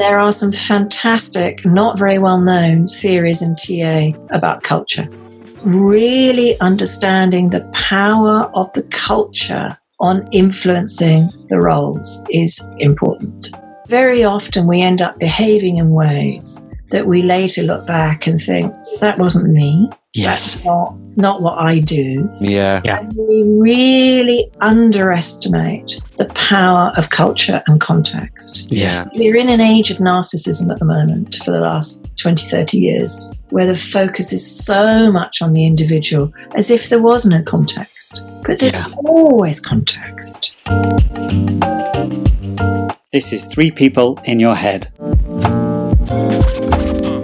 There are some fantastic, not very well known series in TA about culture. Really understanding the power of the culture on influencing the roles is important. Very often we end up behaving in ways that we later look back and think, that wasn't me. Yes. That's not, not what I do. Yeah. Yeah. And we really underestimate the power of culture and context. Yeah. We're in an age of narcissism at the moment for the last 20, 30 years, where the focus is so much on the individual as if there was no context. But there's Yeah. always context. This is Three People in Your Head,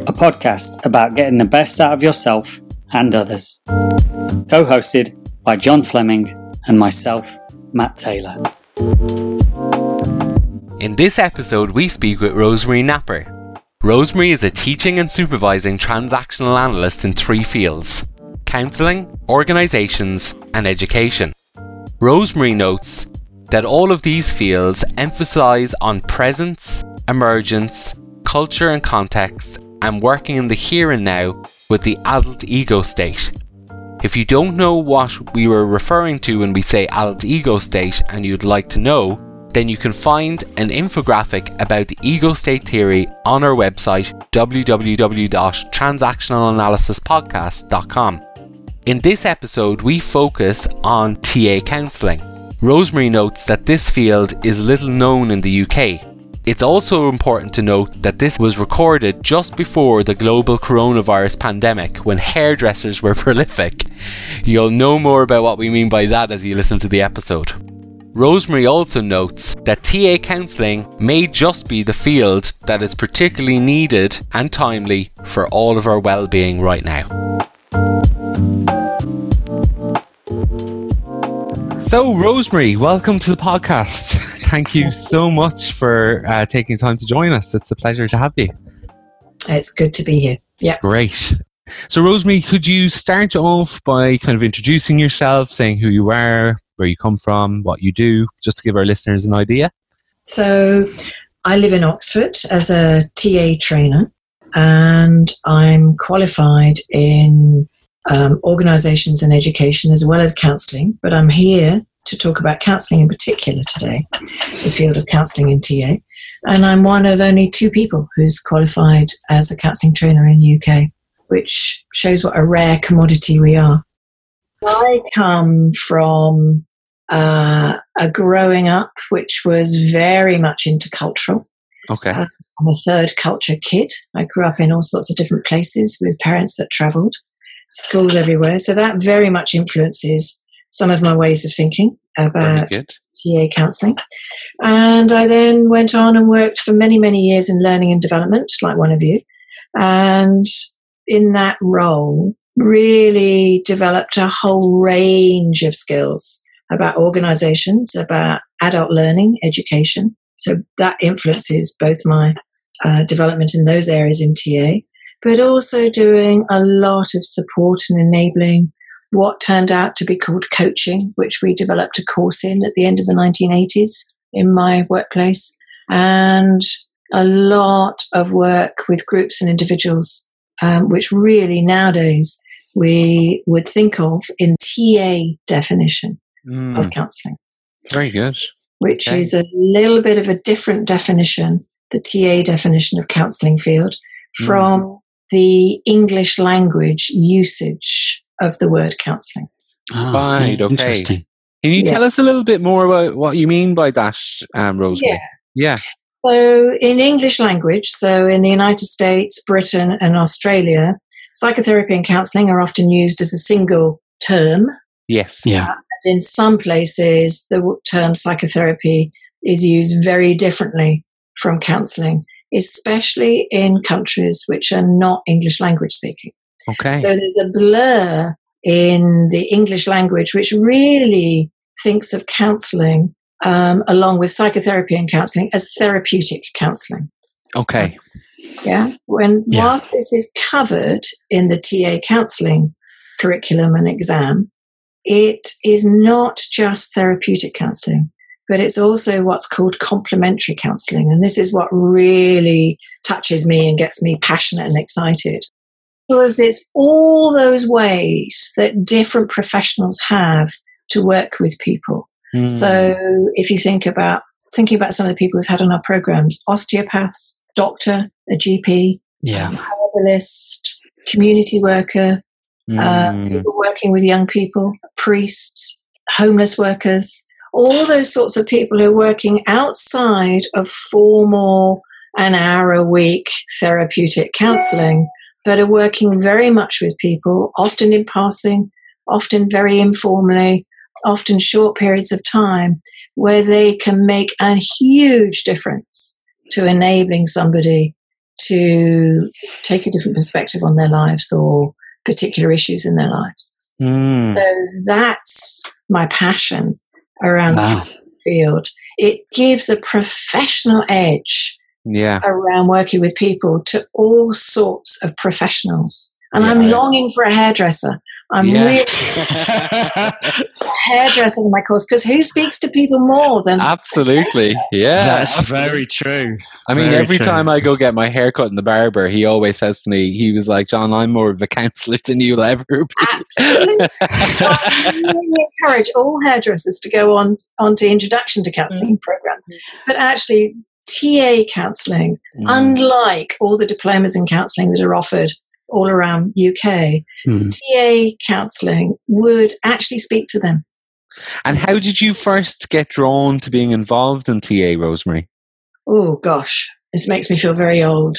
a podcast about getting the best out of yourself and others. Co hosted by John Fleming and myself, Matt Taylor. In this episode, we speak with Rosemary Napper. Rosemary is a teaching and supervising transactional analyst in three fields counselling, organisations, and education. Rosemary notes that all of these fields emphasise on presence, emergence, culture and context, and working in the here and now with the adult ego state. If you don't know what we were referring to when we say adult ego state and you'd like to know, then you can find an infographic about the ego state theory on our website www.transactionalanalysispodcast.com. In this episode, we focus on TA counselling. Rosemary notes that this field is little known in the UK. It's also important to note that this was recorded just before the global coronavirus pandemic when hairdressers were prolific. You'll know more about what we mean by that as you listen to the episode. Rosemary also notes that TA counselling may just be the field that is particularly needed and timely for all of our well-being right now. So, Rosemary, welcome to the podcast. Thank you so much for uh, taking time to join us. It's a pleasure to have you. It's good to be here. Yeah. Great. So, Rosemary, could you start off by kind of introducing yourself, saying who you are, where you come from, what you do, just to give our listeners an idea? So I live in Oxford as a TA trainer, and I'm qualified in um, organisations and education as well as counselling. But I'm here to talk about counselling in particular today, the field of counselling in TA. And I'm one of only two people who's qualified as a counselling trainer in the UK, which shows what a rare commodity we are. I come from uh, a growing up which was very much intercultural. Okay. Uh, I'm a third culture kid. I grew up in all sorts of different places with parents that travelled, schools everywhere. So that very much influences some of my ways of thinking about. TA counselling. And I then went on and worked for many, many years in learning and development, like one of you. And in that role, really developed a whole range of skills about organizations, about adult learning, education. So that influences both my uh, development in those areas in TA, but also doing a lot of support and enabling what turned out to be called coaching, which we developed a course in at the end of the 1980s in my workplace, and a lot of work with groups and individuals, um, which really nowadays we would think of in TA definition Mm, of counselling, very good. which Okay. is a little bit of a different definition, the TA definition of counselling field, from the English language usage of the word counselling. Ah, Right, okay. Interesting. Can you Yeah. tell us a little bit more about what you mean by that, um, Rosemary? Yeah. So, in English language, so in the United States, Britain, and Australia, psychotherapy and counselling are often used as a single term. Yes. Yeah. In some places, the term psychotherapy is used very differently from counselling, especially in countries which are not English language speaking. Okay. So there's a blur in the English language which really thinks of counselling um, along with psychotherapy and counselling as therapeutic counselling. okay. Yeah. When Yeah. whilst this is covered in the TA counselling curriculum and exam, it is not just therapeutic counselling. but it's also what's called complementary counseling. And this is what really touches me and gets me passionate and excited. Because it's all those ways that different professionals have to work with people. Mm. So if you think about thinking about some of the people we've had on our programs, osteopaths, doctor, a GP, yeah. herbalist, community worker, mm. uh, hmm. people working with young people, priests, homeless workers, all those sorts of people who are working outside of formal an hour a week therapeutic counseling that are working very much with people, often in passing, often very informally, often short periods of time, where they can make a huge difference to enabling somebody to take a different perspective on their lives or particular issues in their lives. Mm. So that's my passion around wow. the field. It gives a professional edge yeah. around working with people to all sorts of professionals. And yeah, I'm longing for a hairdresser. I'm yeah. really hairdresser in my course because who speaks to people more than absolutely yeah that's very true i mean very every true. time i go get my hair cut in the barber he always says to me he was like john i'm more of a counselor than you'll ever be absolutely I really encourage all hairdressers to go on onto introduction to counselling mm. programs but actually TA counselling, mm. unlike all the diplomas in counselling that are offered all around UK, mm. TA counselling would actually speak to them. And how did you first get drawn to being involved in TA, Rosemary? Oh gosh, this makes me feel very old.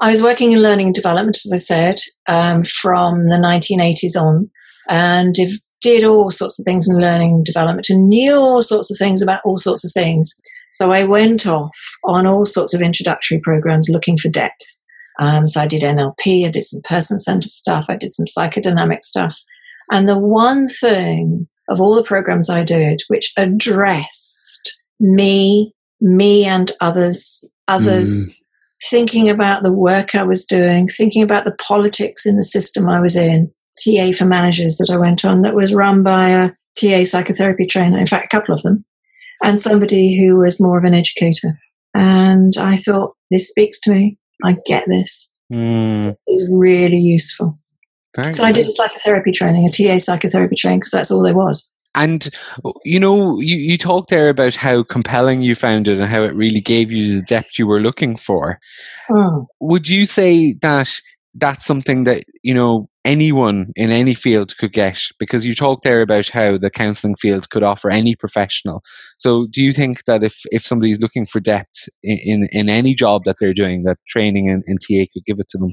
I was working in learning and development, as I said, um, from the 1980s on, and did all sorts of things in learning and development and knew all sorts of things about all sorts of things. So I went off on all sorts of introductory programs looking for depth. Um, so I did NLP, I did some person centered stuff, I did some psychodynamic stuff. And the one thing of all the programs I did which addressed me, me and others, others, mm. thinking about the work I was doing, thinking about the politics in the system I was in, TA for managers that I went on that was run by a TA psychotherapy trainer, in fact, a couple of them, and somebody who was more of an educator. And I thought, this speaks to me. I get this. Mm. This is really useful. Very so I did a psychotherapy training, a TA psychotherapy training, because that's all there was. And you know, you, you talked there about how compelling you found it and how it really gave you the depth you were looking for. Mm. Would you say that that's something that you know anyone in any field could get because you talked there about how the counselling field could offer any professional. So do you think that if if somebody's looking for depth in in, in any job that they're doing that training in, in ta could give it to them?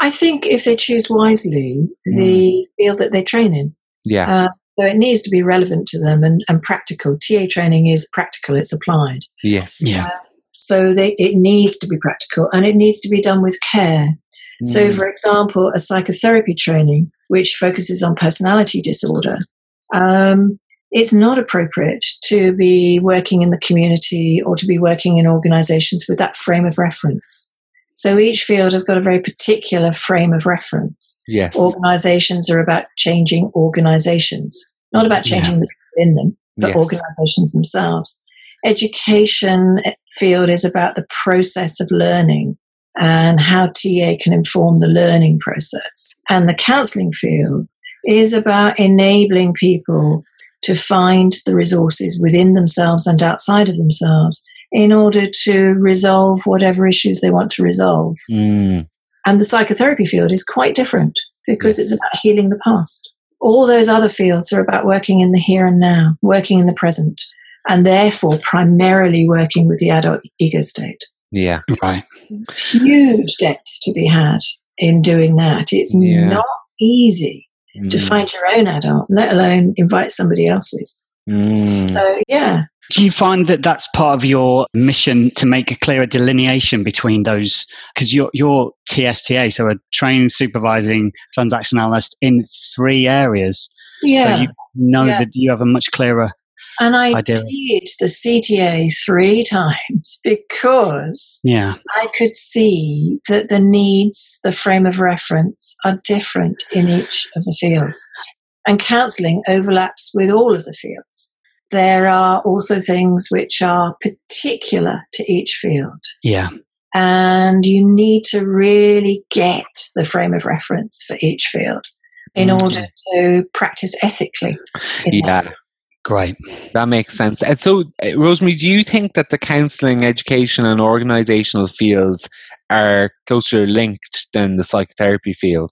I think if they choose wisely the mm. field that they train in yeah. Uh, so it needs to be relevant to them and, and practical. Ta training is practical it's applied. Yes. Yeah. Uh, so they, it needs to be practical and it needs to be done with care so, mm. for example, a psychotherapy training which focuses on personality disorder, um, it's not appropriate to be working in the community or to be working in organizations with that frame of reference. So each field has got a very particular frame of reference. Yes. Organizations are about changing organizations, not about changing yeah. the people in them, but yes. organizations themselves. Education field is about the process of learning and how TA can inform the learning process. And the counseling field is about enabling people to find the resources within themselves and outside of themselves in order to resolve whatever issues they want to resolve. Mm. And the psychotherapy field is quite different because it's about healing the past. All those other fields are about working in the here and now, working in the present, and therefore primarily working with the adult ego state. Yeah. Right. Huge depth to be had in doing that. It's yeah. not easy mm. to find your own adult, let alone invite somebody else's. Mm. So, yeah. Do you find that that's part of your mission to make a clearer delineation between those? Because you're, you're TSTA, so a trained supervising transaction analyst in three areas. Yeah. So you know yeah. that you have a much clearer and I did the CTA three times because yeah. I could see that the needs, the frame of reference are different in each of the fields. And counselling overlaps with all of the fields. there are also things which are particular to each field. Yeah. And you need to really get the frame of reference for each field in Mm. order to practice ethically. that Yeah, field. Great. that makes sense. And so, uh, Rosemary, do you think that the counselling, education, and organisational fields are closer linked than the psychotherapy field?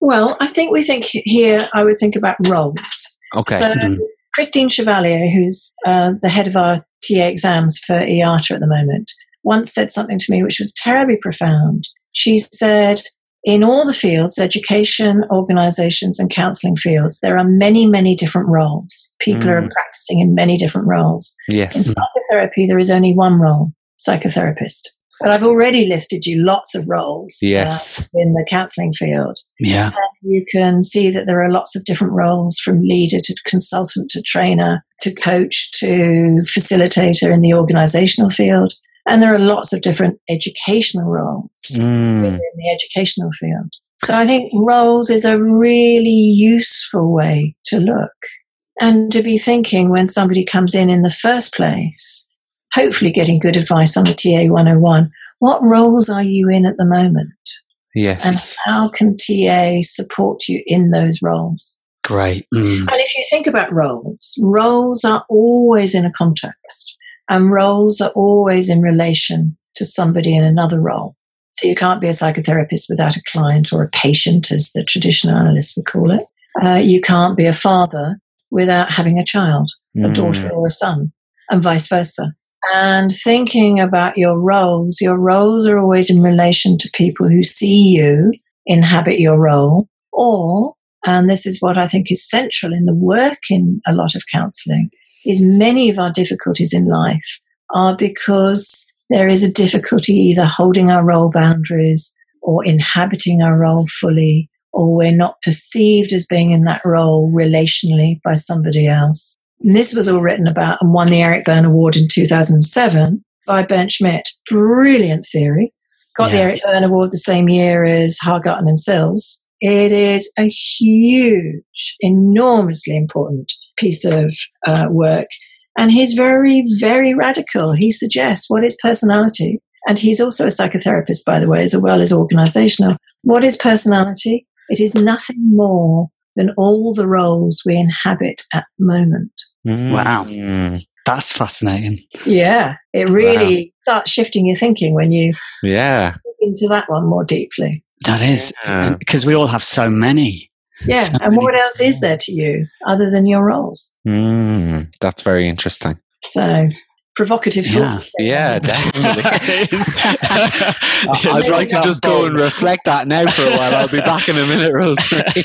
Well, I think we think here, I would think about roles. Okay. So, Mhm. Christine Chevalier, who's uh, the head of our TA exams for EATA at the moment, once said something to me which was terribly profound. She said, in all the fields, education, organizations, and counseling fields, there are many, many different roles. People are Mm. practicing in many different roles. Yes. In psychotherapy, there is only one role psychotherapist. But I've already listed you lots of roles uh, Yes. in the counseling field Yeah. you can see that there are lots of different roles from leader to consultant to trainer to coach to facilitator in the organizational field. And there are lots of different educational roles Mm. within the educational field. So I think roles is a really useful way to look and to be thinking when somebody comes in in the first place, hopefully getting good advice on the TA 101. What roles are you in at the moment? Yes. And how can TA support you in those roles? Great. Mm. And if you think about roles, roles are always in a context, and roles are always in relation to somebody in another role. So you can't be a psychotherapist without a client or a patient, as the traditional analysts would call it. Uh, you can't be a father without having a child, a daughter Mm. or a son, and vice versa. And thinking about your roles, your roles are always in relation to people who see you inhabit your role, or, and this is what I think is central in the work in a lot of counseling, is many of our difficulties in life are because there is a difficulty either holding our role boundaries or inhabiting our role fully, or we're not perceived as being in that role relationally by somebody else. And this was all written about and won the Eric Berne Award in 2007 by Bernd Schmid. Brilliant theory. Got the Eric Berne Award the same year as Hargaden and Sills. It is a huge, enormously important piece of uh, work. And he's very, very radical. He suggests what is personality? And he's also a psychotherapist, by the way, as well as organizational. What is personality? It is nothing more than all the roles we inhabit at the moment. Wow. Mm. That's fascinating. Yeah, it really starts shifting your thinking when you Yeah. look into that one more deeply. That is Yeah. because we all have so many. Yeah, So and what else is there to you other than your roles? Mm. That's very interesting. So, provocative Yeah. thoughts. Yeah, definitely. I'd like to just go and reflect that now for a while. I'll be back in a minute, Rosemary.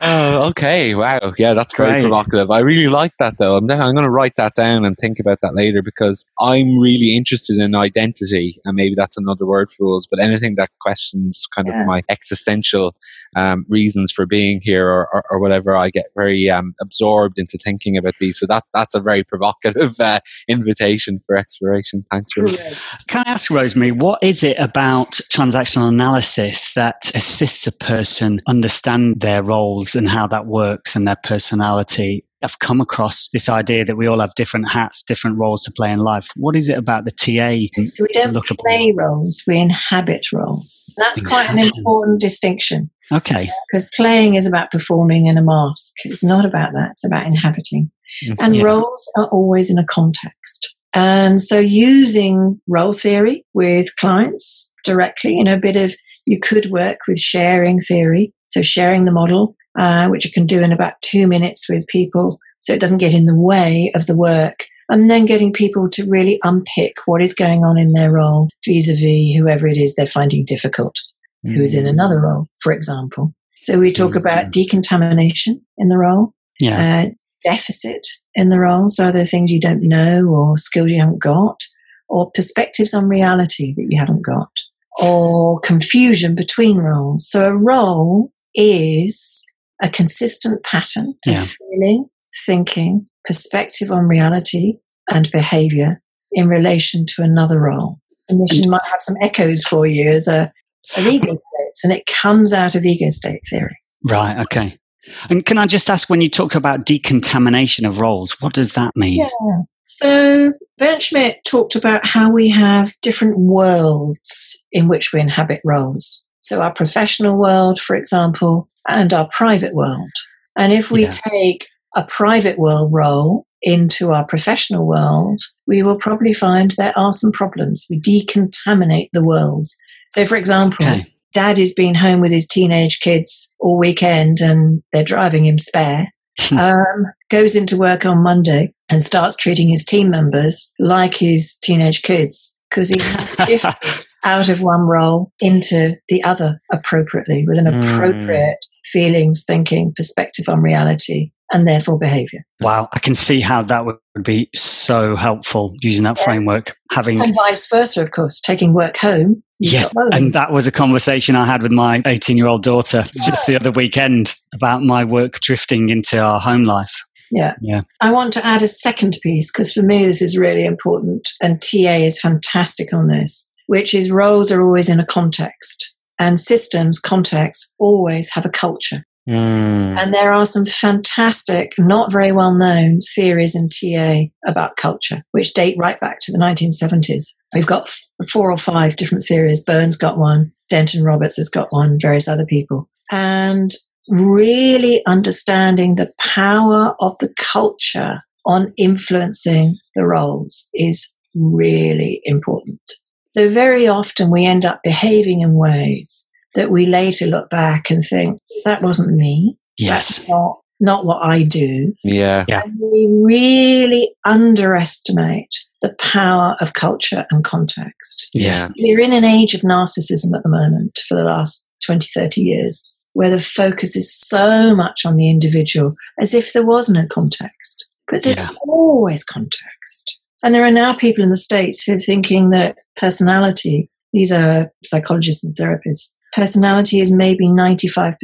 oh, okay. Wow. Yeah, that's very Great. provocative. I really like that, though. I'm, I'm going to write that down and think about that later because I'm really interested in identity, and maybe that's another word for rules, but anything that questions kind Yeah. of my existential um, reasons for being here or, or, or whatever, I get very um, absorbed into thinking about these. So that that's a very provocative uh, invitation for exploration. Thanks, Rosemary. Great. Can I ask, Rosemary, what is it about transactional analysis that assists a person understand their roles and how that works and their personality? I've come across this idea that we all have different hats, different roles to play in life. What is it about the TA? So we don't Look upon- play roles, we inhabit roles. That's mm-hmm. quite an important distinction Okay. because playing is about performing in a mask. It's not about that, it's about inhabiting. Mhm. And Yeah. roles are always in a context. And so using role theory with clients directly, you know, a bit of, you could work with sharing theory. So sharing the model, uh, which you can do in about two minutes with people so it doesn't get in the way of the work. And then getting people to really unpick what is going on in their role vis-a-vis whoever it is they're finding difficult who's in another role, for example. So we talk about decontamination in the role, Yeah. uh, deficit in the role. So are there things you don't know or skills you haven't got or perspectives on reality that you haven't got or confusion between roles. So a role is a consistent pattern of feeling, thinking, perspective on reality and behavior in relation to another role. And this mm. might have some echoes for you as a of ego states, and it comes out of ego state theory. Right. Okay. And can I just ask when you talk about decontamination of roles, what does that mean? Yeah. So Bernd Schmid talked about how we have different worlds in which we inhabit roles. So our professional world, for example, and our private world. And if we Yeah. take a private world role into our professional world, we will probably find there are some problems. We decontaminate the worlds. So, for example, Okay. Dad has been home with his teenage kids all weekend and they're driving him spare. um, goes into work on Monday and starts treating his team members like his teenage kids because he shifted out of one role into the other appropriately with an Mm. appropriate feelings, thinking, perspective on reality, and therefore behavior. Wow, I can see how that would be so helpful using that Yeah. framework. Having And vice versa, of course, taking work home. Yes, and that was a conversation I had with my 18 year old daughter just the other weekend about my work drifting into our home life. Yeah. Yeah. I want to add a second piece because for me this is really important and TA is fantastic on this, which is roles are always in a context and systems contexts always have a culture. Mm. And there are some fantastic, not very well known series in TA about culture, which date right back to the 1970s. We've got f- four or five different series. Berne's got one, Denton Roberts has got one, various other people. And really understanding the power of the culture on influencing the roles is really important. So very often we end up behaving in ways that we later look back and think, that wasn't me. Yes. That's not, not what I do. Yeah. Yeah. And we really underestimate the power of culture and context. Yeah. We're in an age of narcissism at the moment for the last 20, 30 years, where the focus is so much on the individual as if there was no context. But there's Yeah. always context. And there are now people in the States who are thinking that personality, these are psychologists and therapists, personality is maybe 95%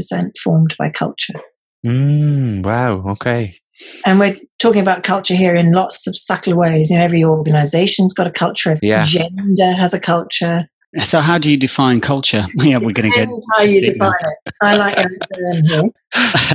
formed by culture. Mm, wow. Okay. And we're talking about culture here in lots of subtle ways. You know, every organization's got a culture. Every Yeah. gender has a culture. So, how do you define culture? Yeah, we're going to get. Depends how you deep now. define it. I like Eric Berne here.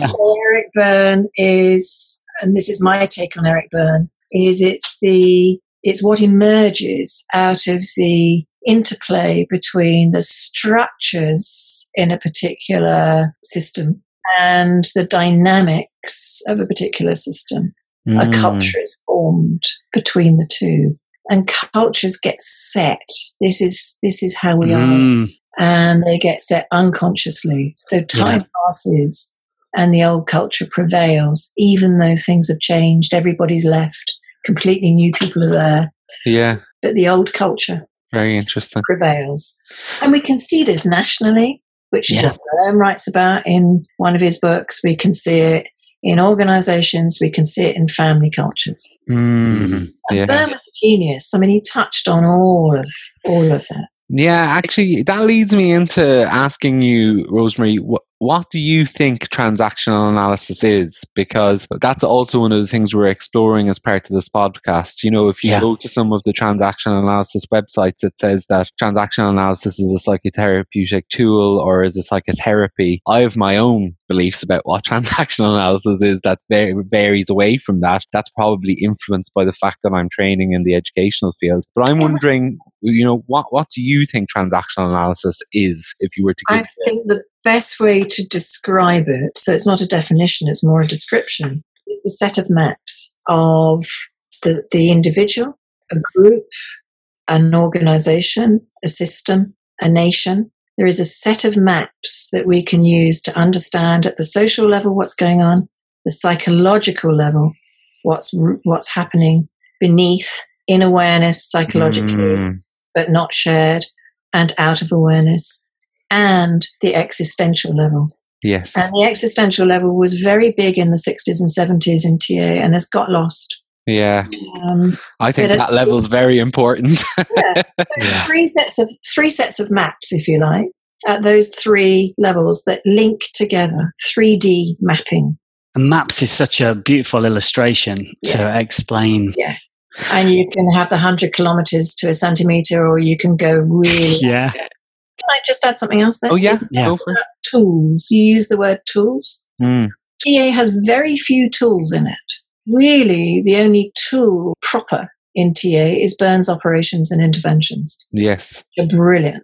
So Eric Berne is, and this is my take on Eric Berne, is it's the it's what emerges out of the interplay between the structures in a particular system and the dynamics of a particular system. A Mm. culture is formed between the two and cultures get set. This is this is how we are. Mm, and they get set unconsciously. So time passes and the old culture prevails even though things have changed. Everybody's left. Completely new people are there. Yeah. but the old culture Very interesting. prevails and we can see this nationally which is Yeah. what Berne writes about in one of his books we can see it in organizations we can see it in family cultures Mm. And Yeah. Berne was a genius. I mean, he touched on all of all of that. Yeah, actually, that leads me into asking you, Rosemary, what, what do you think transactional analysis is? Because that's also one of the things we're exploring as part of this podcast. You know, if you Yeah. go to some of the transactional analysis websites, it says that transactional analysis is a psychotherapeutic tool or is a psychotherapy. I have my own beliefs about what transactional analysis is that va- varies away from that. That's probably influenced by the fact that I'm training in the educational field. But I'm wondering, you know, what, what do you think transactional analysis is if you were to give I think the best way to describe it, so it's not a definition, it's more a description, is a set of maps of the, the individual, a group, an organization, a system, a nation. There is a set of maps that we can use to understand at the social level what's going on, the psychological level, what's what's happening beneath in awareness psychologically, Mm, but not shared, and out of awareness, and the existential level. yes. And the existential level was very big in the 60s and 70s in TA and has got lost. Yeah. Um, I think that it- that level's very important. yeah. Yeah. three sets of three sets of maps, if you like, at those three levels that link together. 3D mapping, And maps is such a beautiful illustration to explain. Yeah. And you can have the hundred kilometers to a centimeter, or you can go really. Yeah. Can I just add something else there? oh, yeah. Yeah. Go for it. tools. You use the word tools. Mm, TA has very few tools in it. Really, the only tool proper in TA is Berne's operations and interventions. Yes. They're brilliant.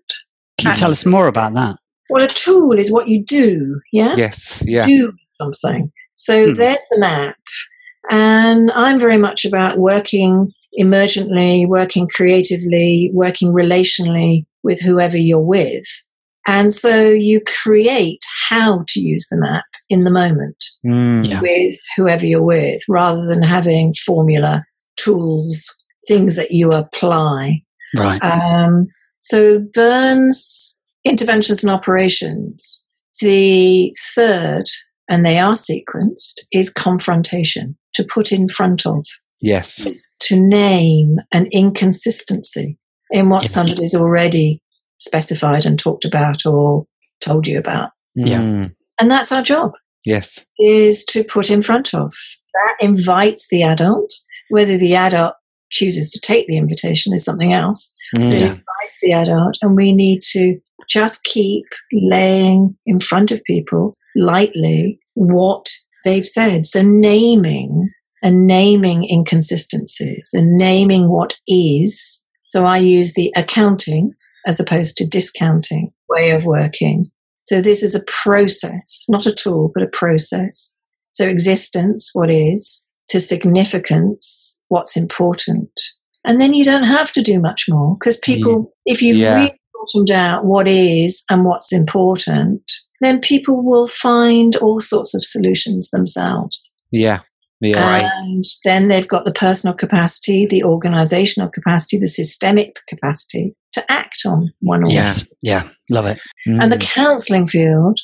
Can you tell us more about that? Well, a tool is what you do, yeah? Yes. Yeah. Do something. So Hmm. there's the map. And I'm very much about working emergently, working creatively, working relationally with whoever you're with. And so you create how to use the map in the moment Mm. Yeah. with whoever you're with rather than having formula, tools, things that you apply. Right. Um, so Berne's interventions and operations. The third, and they are sequenced, is confrontation to put in front of, Yes. to name an inconsistency in what Yeah. somebody's already specified and talked about or told you about. Yeah. Mm. And that's our job Yes. is to put in front of. That invites the adult. Whether the adult chooses to take the invitation is something else. But it Mm. invites the adult, and we need to just keep laying in front of people lightly what they've said. So naming and naming inconsistencies and naming what is. So I use the accounting as opposed to discounting way of working. So this is a process, not a tool, but a process. So existence, what is, to significance, what's important. And then you don't have to do much more because people, if you've Yeah. really bottomed out what is and what's important, then people will find all sorts of solutions themselves. Yeah. Yeah. And then they've got the personal capacity, the organizational capacity, the systemic capacity to act on one or Yes. Yeah. Love it. and the Mm. counselling field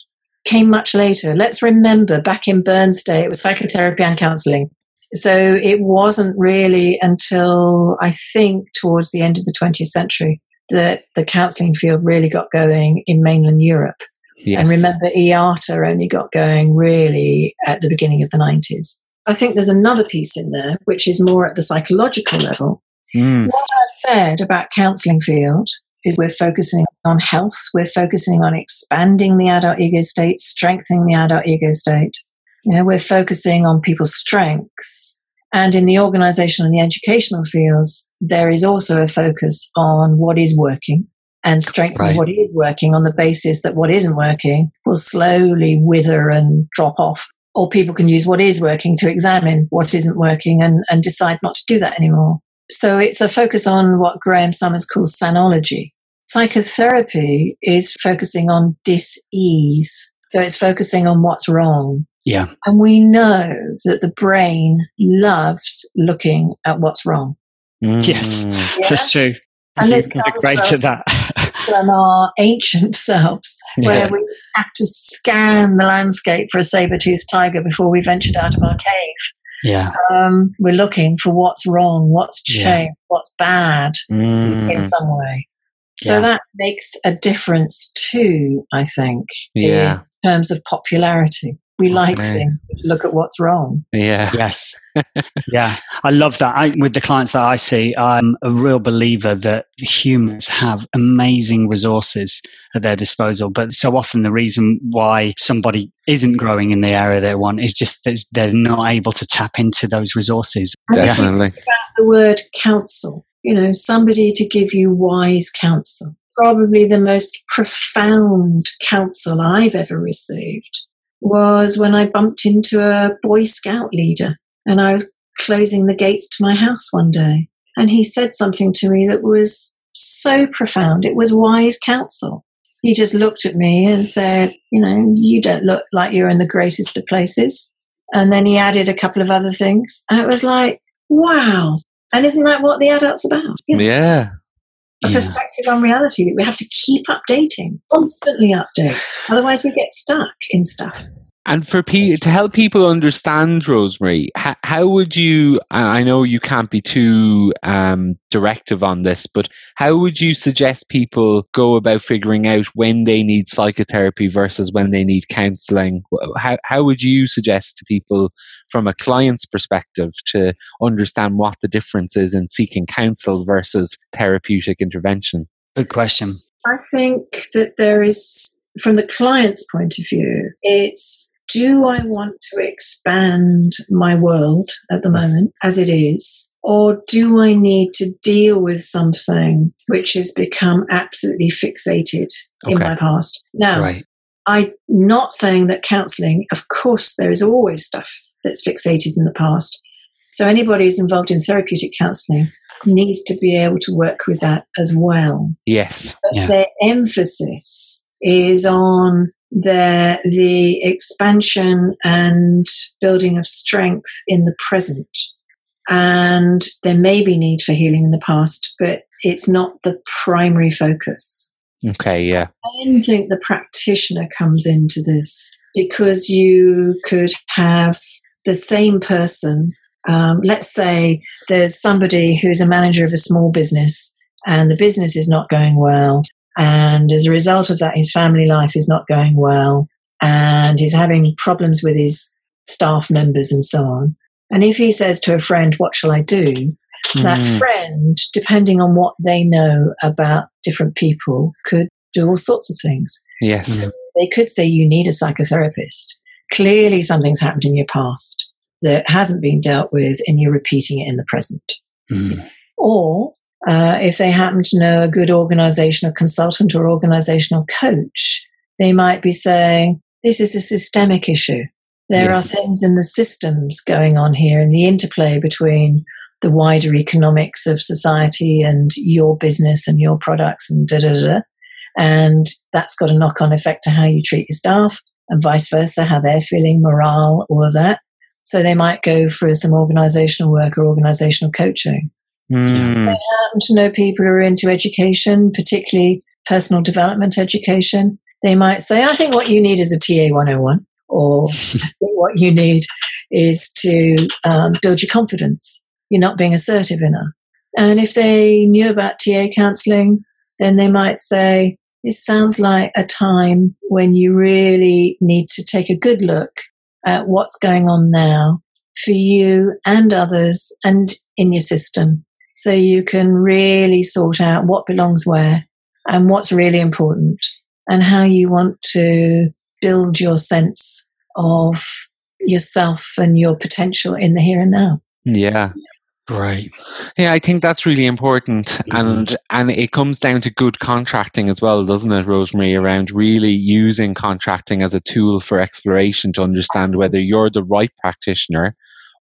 came much later. Let's remember back in Berne's day, it was psychotherapy and counselling. So it wasn't really until I think towards the end of the 20th century that the counselling field really got going in mainland Europe. yes. And remember, EATA only got going really at the beginning of the 90s. I think there's another piece in there, which is more at the psychological level, Mm. what I've said about counselling field is we're focusing on health, we're focusing on expanding the adult ego state, strengthening the adult ego state. You know, we're focusing on people's strengths. And in the organizational and the educational fields, there is also a focus on what is working and strengthening Right. what is working on the basis that what isn't working will slowly wither and drop off. Or people can use what is working to examine what isn't working and, and decide not to do that anymore. So it's a focus on what Graeme Summers calls sanology. Psychotherapy is focusing on dis-ease. So it's focusing on what's wrong. Yeah. And we know that the brain loves looking at what's wrong. Yes. Mm. Yeah? That's true. And this You're comes great from- at that. From our ancient selves, where Yeah. we have to scan the landscape for a saber-toothed tiger before we ventured out of our cave. yeah. Um, we're looking for what's wrong, what's Yeah. changed, what's bad. in Mm. some way. So Yeah. that makes a difference too, I think, Yeah. in terms of popularity. We oh, like Okay. things to look at what's wrong. Yeah. Yes. yeah. I love that. I, with the clients that I see, I'm a real believer that humans have amazing resources at their disposal. But so often the reason why somebody isn't growing in the area they want is just that they're not able to tap into those resources. And if you Definitely. think about the word counsel, you know, somebody to give you wise counsel. Probably the most profound counsel I've ever received was when I bumped into a Boy Scout leader and I was closing the gates to my house one day. And he said something to me that was so profound. It was wise counsel. He just looked at me and said, You know, you don't look like you're in the greatest of places. And then he added a couple of other things. And it was like, wow. And isn't that what the adult's about? You know, Yeah. A Yeah. perspective on reality that we have to keep updating, constantly update. Otherwise, we get stuck in stuff. And for pe- to help people understand Rosemary, how, how would you? I know you can't be too um, directive on this, but how would you suggest people go about figuring out when they need psychotherapy versus when they need counselling? How how would you suggest to people from a client's perspective to understand what the difference is in seeking counsel versus therapeutic intervention? Good question. I think that there is, from the client's point of view, it's do I want to expand my world at the moment as it is? Or do I need to deal with something which has become absolutely fixated in my past? Now, Right. I'm not saying that counseling, of course, there is always stuff that's fixated in the past. So anybody who's involved in therapeutic counseling needs to be able to work with that as well. Yes. But Yeah. their emphasis is on the the expansion and building of strength in the present. And there may be need for healing in the past, but it's not the primary focus. Okay. Yeah. I then think the practitioner comes into this because you could have the same person. Um, let's say there's somebody who's a manager of a small business and the business is not going well. And as a result of that, his family life is not going well and he's having problems with his staff members and so on. And if he says to a friend, What shall I do? that Mm. friend, depending on what they know about different people, could do all sorts of things. Yes. Mm. They could say you need a psychotherapist. Clearly, something's happened in your past that hasn't been dealt with, and you're repeating it in the present. Mm. Or uh, if they happen to know a good organisation, organizational consultant or organizational coach, they might be saying, This is a systemic issue. There Yes. are things in the systems going on here, and the interplay between the wider economics of society and your business and your products and da da da. da. And that's got a knock on effect to how you treat your staff and vice versa, how they're feeling, morale, all of that. So they might go for some organizational work or organizational coaching Mm. happen to know people who are into education, particularly personal development education, they might say, I think what you need is a TA 101, or I think what you need is to um, build your confidence. You're not being assertive enough. And if they knew about TA counseling, then they might say, it sounds like a time when you really need to take a good look at what's going on now for you and others and in your system so you can really sort out what belongs where and what's really important and how you want to build your sense of yourself and your potential in the here and now. Yeah. Right. Yeah, I think that's really important, and and it comes down to good contracting as well, doesn't it, Rosemary? Around really using contracting as a tool for exploration to understand whether you're the right practitioner,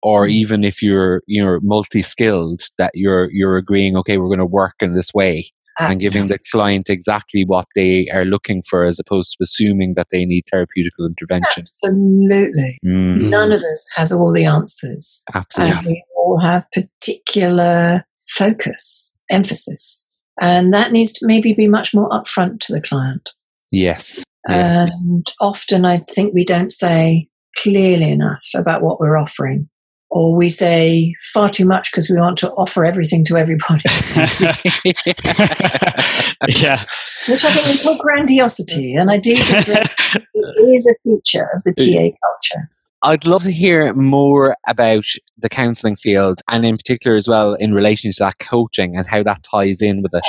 or Mm. even if you're you're multi-skilled, that you're you're agreeing, okay, we're going to work in this way, and giving the client exactly what they are looking for, as opposed to assuming that they need therapeutical intervention. Absolutely. Mm, None of us has all the answers. absolutely. And we all have particular focus, emphasis. And that needs to maybe be much more upfront to the client. Yes. Yeah. And often I think we don't say clearly enough about what we're offering. Or we say far too much because we want to offer everything to everybody, yeah. which I think we call grandiosity. And I do think that it is a feature of the TA culture. I'd love to hear more about the counselling field and in particular as well in relation to that coaching and how that ties in with it.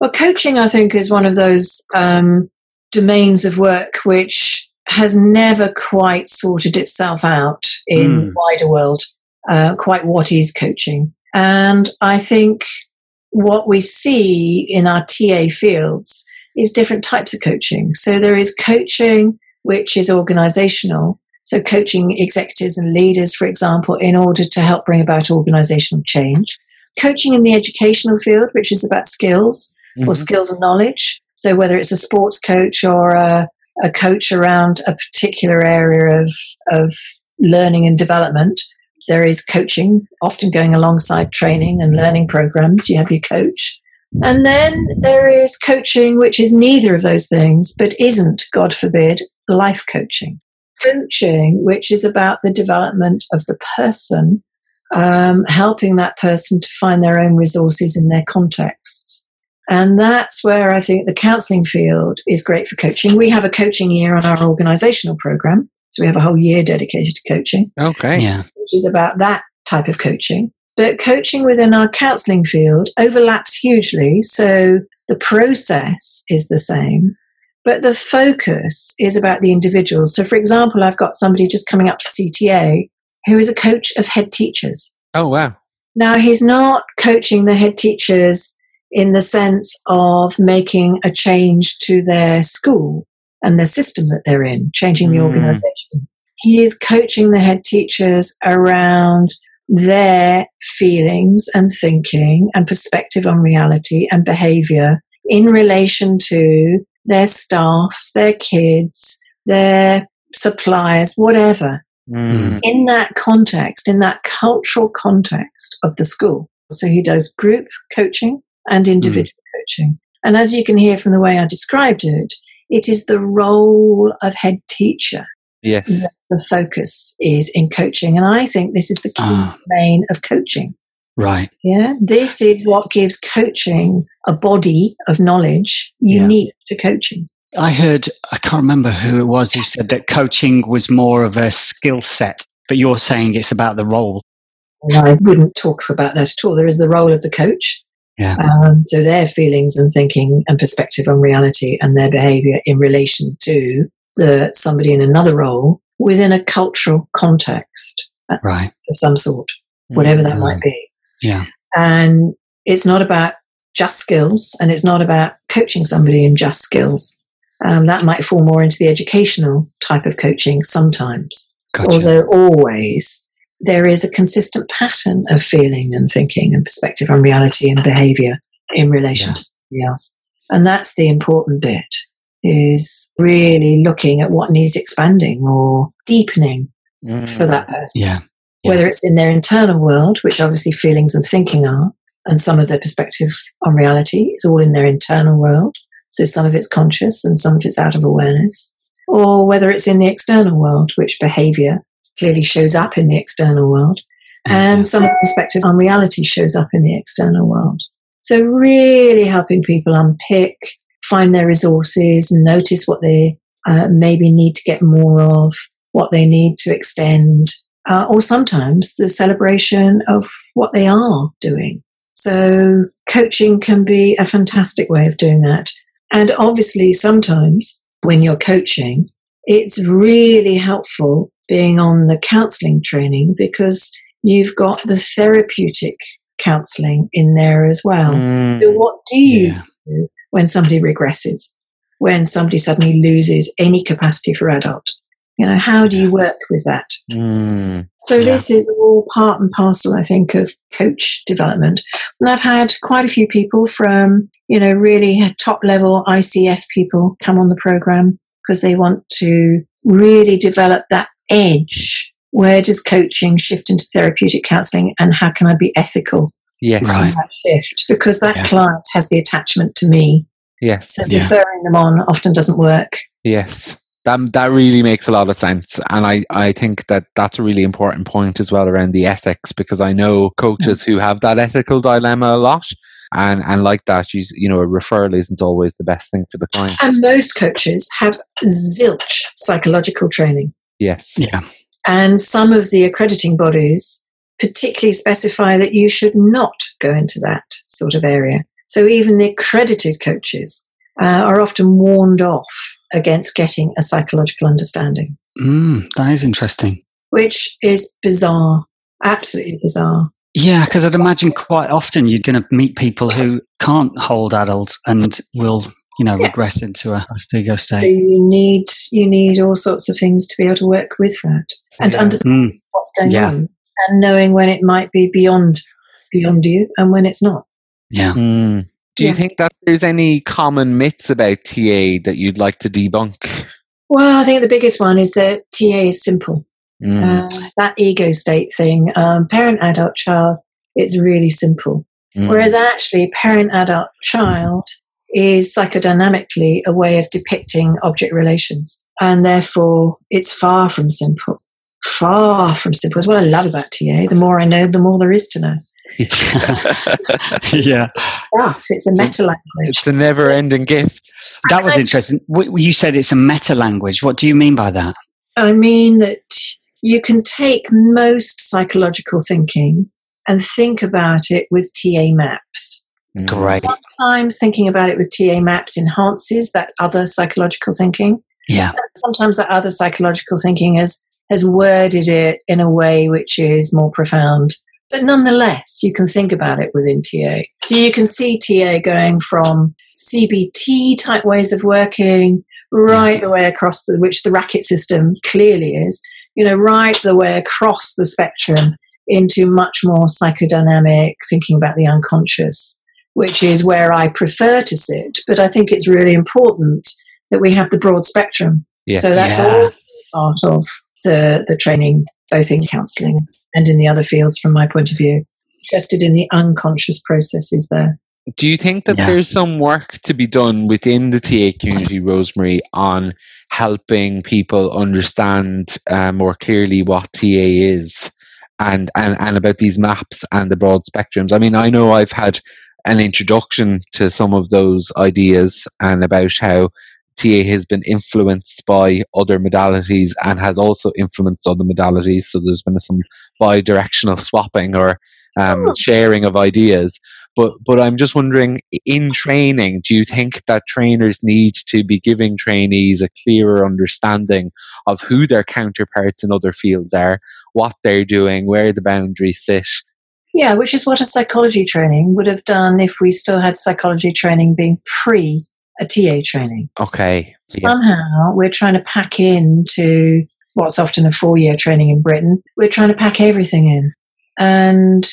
Well, coaching, I think, is one of those um, domains of work which has never quite sorted itself out in Mm. wider world. Uh, quite what is coaching, and I think what we see in our TA fields is different types of coaching. So there is coaching which is organizational. So coaching executives and leaders, for example, in order to help bring about organizational change. Coaching in the educational field, which is about skills or Mhm. skills and knowledge. So whether it's a sports coach or a, a coach around a particular area of, of learning and development, there is coaching, often going alongside training and learning programs. You have your coach. And then there is coaching, which is neither of those things, but isn't, God forbid, life coaching. Coaching, which is about the development of the person, um, helping that person to find their own resources in their contexts. And that's where I think the counseling field is great for coaching. We have a coaching year on our organizational program. So we have a whole year dedicated to coaching Okay. Yeah. which is about that type of coaching. But coaching within our counseling field overlaps hugely. So the process is the same, but the focus is about the individuals. So, for example, I've got somebody just coming up for CTA who is a coach of head teachers. Oh, wow. Now, he's not coaching the head teachers in the sense of making a change to their school and the system that they're in, changing the Mm. organization. He is coaching the head teachers around their feelings and thinking and perspective on reality and behavior in relation to their staff, their kids, their suppliers, whatever Mm. in that context, in that cultural context of the school. So he does group coaching and individual coaching. And as you can hear from the way I described it, it is the role of head teacher Yes. that the focus is in coaching. And I think this is the key Ah. domain of coaching. Right. Yeah. This is what gives coaching a body of knowledge Yeah. unique to coaching. I heard, I can't remember who it was who said that coaching was more of a skill set, but you're saying it's about the role. I wouldn't talk about that at all. There is the role of the coach. Yeah. Um, so their feelings and thinking and perspective on reality and their behavior in relation to the somebody in another role within a cultural context Right. of some sort, whatever that Mm. might be. Yeah. And it's not about just skills and it's not about coaching somebody in just skills. Um, that might fall more into the educational type of coaching sometimes Gotcha. although always there is a consistent pattern of feeling and thinking and perspective on reality and behavior in relation Yeah. to somebody else. And that's the important bit is really looking at what needs expanding or deepening Mm. for that person. yeah. Yeah. Whether it's in their internal world, which obviously feelings and thinking are, and some of their perspective on reality is all in their internal world. So some of it's conscious and some of it's out of awareness. Or whether it's in the external world, which behavior clearly shows up in the external world. And some of the perspective on reality shows up in the external world. So really helping people unpick, find their resources, notice what they uh, maybe need to get more of, what they need to extend, uh, or sometimes the celebration of what they are doing. So coaching can be a fantastic way of doing that. And obviously, sometimes when you're coaching, it's really helpful being on the counseling training because you've got the therapeutic counseling in there as well. Mm. So, what do you Yeah. do when somebody regresses? When somebody suddenly loses any capacity for adult? You know, how do you work with that? Mm. So Yeah. this is all part and parcel, I think, of coach development. And I've had quite a few people from, you know, really top level ICF people come on the program because they want to really develop that edge. Where does coaching shift into therapeutic counseling and how can I be ethical Yes. Right. in that shift? Because that Yeah. client has the attachment to me. Yes. So Yeah. referring them on often doesn't work. Yes. That, that really makes a lot of sense. And I, I think that that's a really important point as well around the ethics because I know coaches who have that ethical dilemma a lot. And, and like that, you, you know, a referral isn't always the best thing for the client. And most coaches have zilch psychological training. Yes. Yeah. And some of the accrediting bodies particularly specify that you should not go into that sort of area. So even the accredited coaches uh, are often warned off against getting a psychological understanding, Mm, that is interesting. which is bizarre, absolutely bizarre. Yeah, because I'd imagine quite often you're going to meet people who can't hold adults and will, you know, Yeah. regress into a ego So state. you need you need all sorts of things to be able to work with that and to Yeah. understand Mm, what's going Yeah. on and knowing when it might be beyond beyond you and when it's not. yeah. Mm. Do you Yeah. think that there's any common myths about TA that you'd like to debunk? Well, I think the biggest one is that TA is simple. Mm. Uh, that ego state thing, um, parent, adult, child, it's really simple. Mm. Whereas actually, parent, adult, child is psychodynamically a way of depicting object relations. And therefore, it's far from simple. Far from simple. It's what I love about TA. The more I know, the more there is to know. yeah. Stuff. It's a meta language. it's a never ending gift. That was interesting. You said it's a meta language. What do you mean by that? I mean that you can take most psychological thinking and think about it with TA maps. Mm. Great. Sometimes thinking about it with TA maps enhances that other psychological thinking. Yeah. Sometimes that other psychological thinking has has worded it in a way which is more profound. But nonetheless, you can think about it within TA. So you can see TA going from CBT type ways of working right the way across the, which the racket system clearly is, you know, right the way across the spectrum into much more psychodynamic thinking about the unconscious, which is where I prefer to sit. But I think it's really important that we have the broad spectrum. Yes. So that's Yeah. all part of the, the training, both in counselling and in the other fields from my point of view. Interested in the unconscious processes there. Do you think that Yeah. there's some work to be done within the TA community, Rosemary, on helping people understand uh, more clearly what TA is and, and, and about these maps and the broad spectrums? I mean, I know I've had an introduction to some of those ideas and about how TA has been influenced by other modalities and has also influenced other modalities. So there's been some bi-directional swapping or um, Oh. sharing of ideas. But but I'm just wondering, in training, do you think that trainers need to be giving trainees a clearer understanding of who their counterparts in other fields are, what they're doing, where the boundaries sit? Yeah, which is what a psychology training would have done if we still had psychology training being pre a TA training. Okay. Yeah. Somehow we're trying to pack into what's often a four year training in Britain. We're trying to pack everything in. And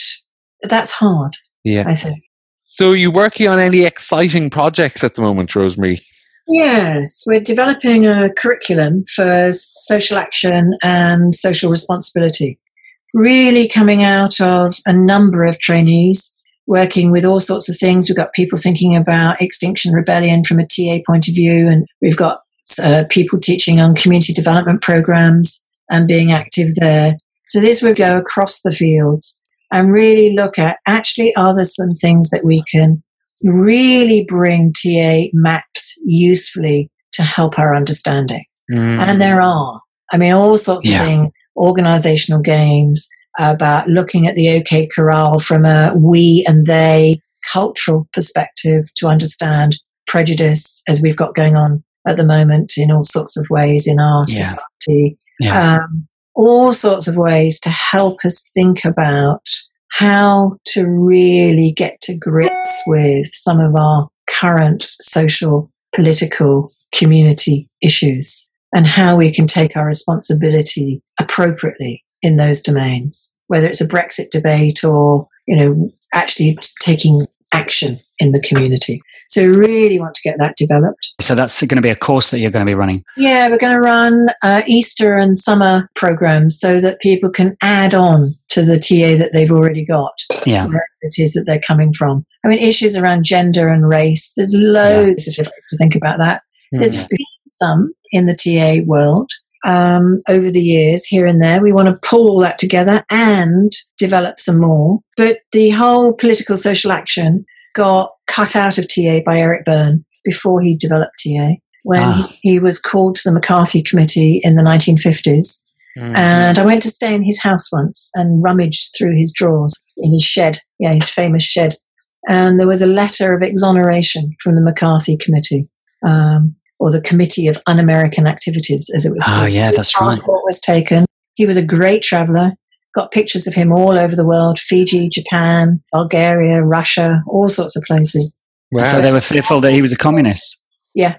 that's hard, Yeah. I think. So, you working on any exciting projects at the moment, Rosemary? Yes, we're developing a curriculum for social action and social responsibility. Really coming out of a number of trainees working with all sorts of things. We've got people thinking about Extinction Rebellion from a TA point of view, and we've got uh, people teaching on community development programs and being active there. So this would go across the fields and really look at actually are there some things that we can really bring TA maps usefully to help our understanding. Mm. And there are. I mean, all sorts Yeah. of things, organizational games, about looking at the OK Corral from a we and they cultural perspective to understand prejudice as we've got going on at the moment in all sorts of ways in our Yeah. society. Yeah. Um, all sorts of ways to help us think about how to really get to grips with some of our current social, political, community issues and how we can take our responsibility appropriately in those domains, whether it's a Brexit debate or, you know, actually taking action in the community. So we really want to get that developed. so that's going to be a course that you're going to be running. Yeah, we're going to run uh, Easter and summer programs so that people can add on to the TA that they've already got, Yeah. wherever it is that they're coming from. I mean, issues around gender and race, there's loads of ways to think about that. There's Mm. been some in the TA world um, over the years, here and there. We want to pull all that together and develop some more. But the whole political social action got cut out of TA by Eric Berne before he developed TA. When Ah. he, was called to the McCarthy Committee in the 1950s. Mm. And I went to stay in his house once and rummaged through his drawers in his shed, yeah, his famous shed. And there was a letter of exoneration from the McCarthy Committee, um, or the Committee of Un American Activities, as it was Oh, called. yeah, His that's right. passport was taken. He was a great traveler. Got pictures of him all over the world Fiji, Japan, Bulgaria, Russia, all sorts of places. Wow. So they were fearful that he was a communist. Yeah.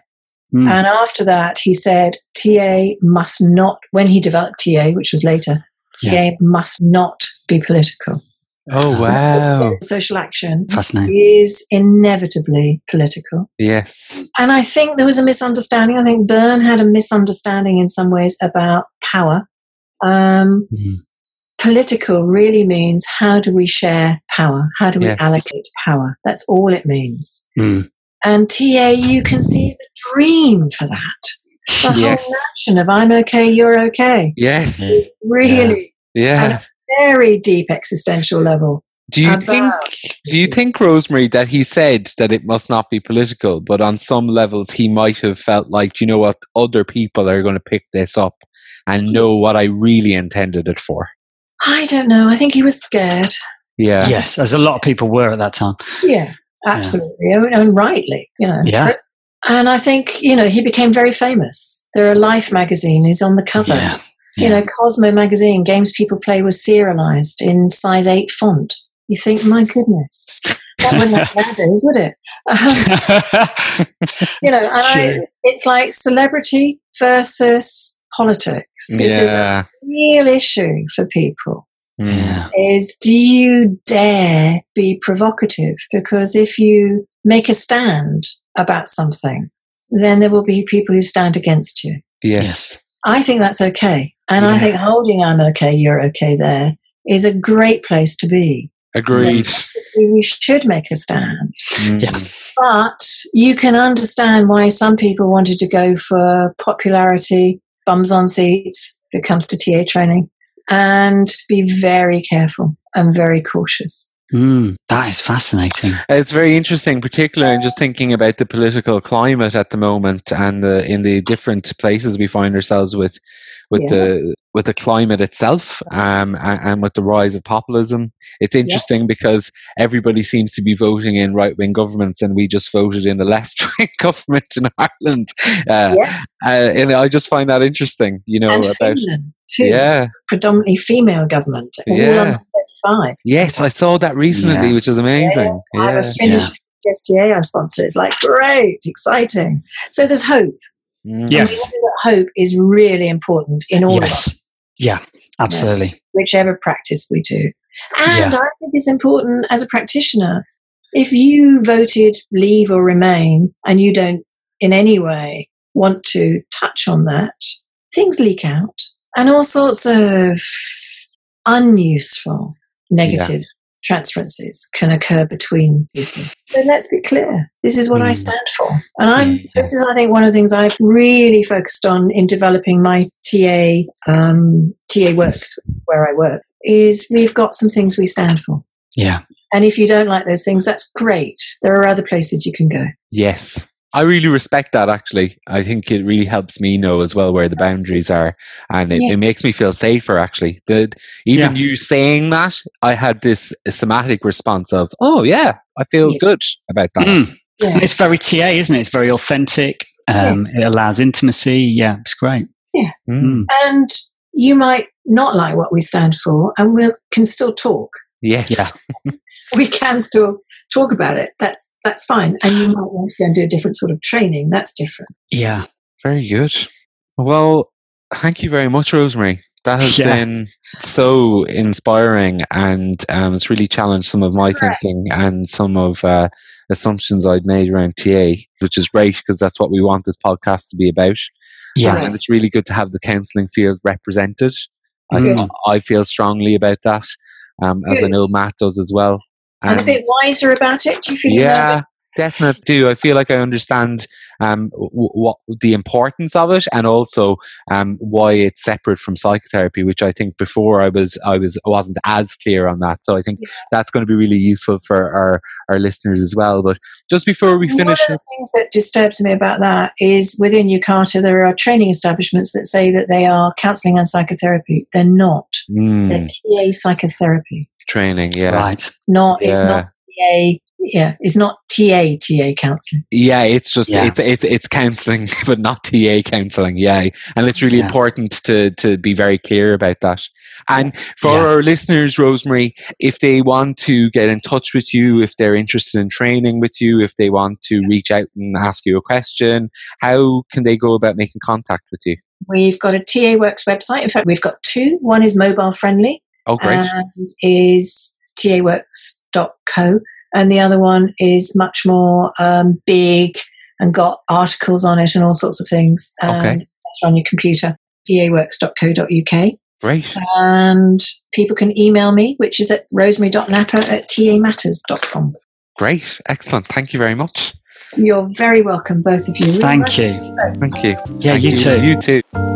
Mm. And after that, he said TA must not, when he developed TA, which was later, TA Yeah. must not be political. Oh, wow. Social action Fascinating. is inevitably political. Yes. And I think there was a misunderstanding. I think Berne had a misunderstanding in some ways about power. Um, Mm. political really means how do we share power? How do we Yes. allocate power? That's all it means. Mm. And TA, you can see, the dream for that. The Yes. whole notion of I'm okay, you're okay. Yes. Really, Yeah. Very deep existential level. Do you About- think do you think Rosemary that he said that it must not be political, but on some levels he might have felt like, you know what, other people are going to pick this up and know what I really intended it for. I don't know. I think he was scared. Yeah. Yes, as a lot of people were at that time. Yeah. Absolutely. Yeah. And rightly, you know. Yeah. And I think, you know, he became very famous. There are Life magazine is on the cover. Yeah. You know, Cosmo magazine, games people play was serialized in size 8 font. You think, my goodness, that wouldn't have nowadays, would it? Um, you know, and I, it's like celebrity versus politics. This is a real issue for people. Yeah. Is do you dare be provocative? Because if you make a stand about something, then there will be people who stand against you. Yes. I think that's okay. And I think holding I'm okay, you're okay there is a great place to be. Agreed. We should make a stand. Mm. Yeah. But you can understand why some people wanted to go for popularity, bums on seats, if it comes to TA training, and be very careful and very cautious. Mm, that is fascinating. It's very interesting, particularly in just thinking about the political climate at the moment and the, in the different places we find ourselves with, with Yeah. the with the climate itself, um, and, and with the rise of populism. It's interesting because everybody seems to be voting in right wing governments, and we just voted in the left wing government in Ireland. Uh, yes. uh, and I just find that interesting, you know, and about Finland, too. yeah, Predominantly female government, all Yeah. under 35. yes, I saw that recently, Yeah. which is amazing. I have a Yeah. Finnish STA I sponsor. It's like, great, exciting. So there's hope. Mm. Yes. And we know that hope is really important in all of us. Yes. Yeah, absolutely. whichever practice we do. And Yeah. I think it's important as a practitioner, if you voted leave or remain and you don't in any way want to touch on that, things leak out and all sorts of unuseful negative transferences can occur between people. So let's be clear. This is what I Mm. stand for. And I'm Yeah. this is I think one of the things I've really focused on in developing my TA um, TA works where I work is we've got some things we stand for. Yeah. And if you don't like those things, that's great. There are other places you can go. Yes. I really respect that actually. I think it really helps me know as well where the boundaries are and it, Yeah. it makes me feel safer actually. The, even you saying that, I had this somatic response of, oh yeah, I feel Yeah. good about that. Mm. Yeah. It's very TA, isn't it? It's very authentic. Um, It allows intimacy. Yeah, it's great. Mm. Mm. And you might not like what we stand for, and we can still talk. Yes. Yeah. We can still talk about it. That's that's fine. And you might want to go and do a different sort of training. That's different. Yeah. Very good. Well, thank you very much, Rosemary. That has Yeah. been so inspiring and um, it's really challenged some of my Correct. thinking and some of uh, assumptions I'd made around TA, which is great because that's what we want this podcast to be about. Yeah. And it's really good to have the counselling field represented. I, I feel strongly about that, um, as I know Matt does as well. And a bit wiser about it. Do you feel? yeah, definitely do. I feel like I understand um, w- what the importance of it, and also um, why it's separate from psychotherapy, which I think before I was I was I wasn't as clear on that. So I think that's going to be really useful for our our listeners as well. But just before we One finish, of the things that disturbs me about that is within UKATA, there are training establishments that say that they are counselling and psychotherapy. They're not. Mm, They're TA psychotherapy. Training, yeah, Right. Not. It's Yeah. not TA. Yeah, it's not TA TA counselling. yeah, it's just Yeah. It's, it's it's counselling, but not TA counselling. Yeah, and it's really Yeah. important to to be very clear about that. And for Yeah. our listeners, Rosemary, if they want to get in touch with you, if they're interested in training with you, if they want to reach out and ask you a question, how can they go about making contact with you? We've got a TA Works website. In fact, we've got two. One is mobile friendly Oh, great. and is taworks.co, and the other one is much more um, big and got articles on it and all sorts of things. And Okay. That's on your computer. taworks.co.uk. great. And people can email me, which is at rosemary.napper at tamatters.com. Great. Excellent. Thank you very much. You're very welcome, both of you. Thank you. Thank you. Yeah, Thank you too. You too.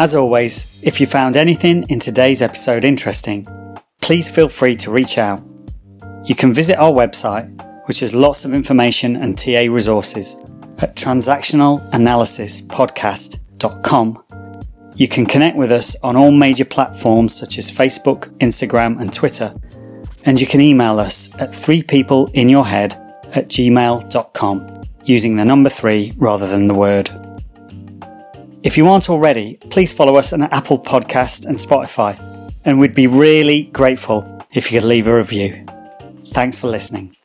As always, if you found anything in today's episode interesting, please feel free to reach out. You can visit our website, which has lots of information and TA resources, at transactionalanalysispodcast.com. You can connect with us on all major platforms such as Facebook, Instagram, and Twitter. And you can email us at threepeopleinyourhead at gmail.com using the number three rather than the word. If you aren't already, please follow us on Apple Podcast and Spotify, and we'd be really grateful if you could leave a review. Thanks for listening.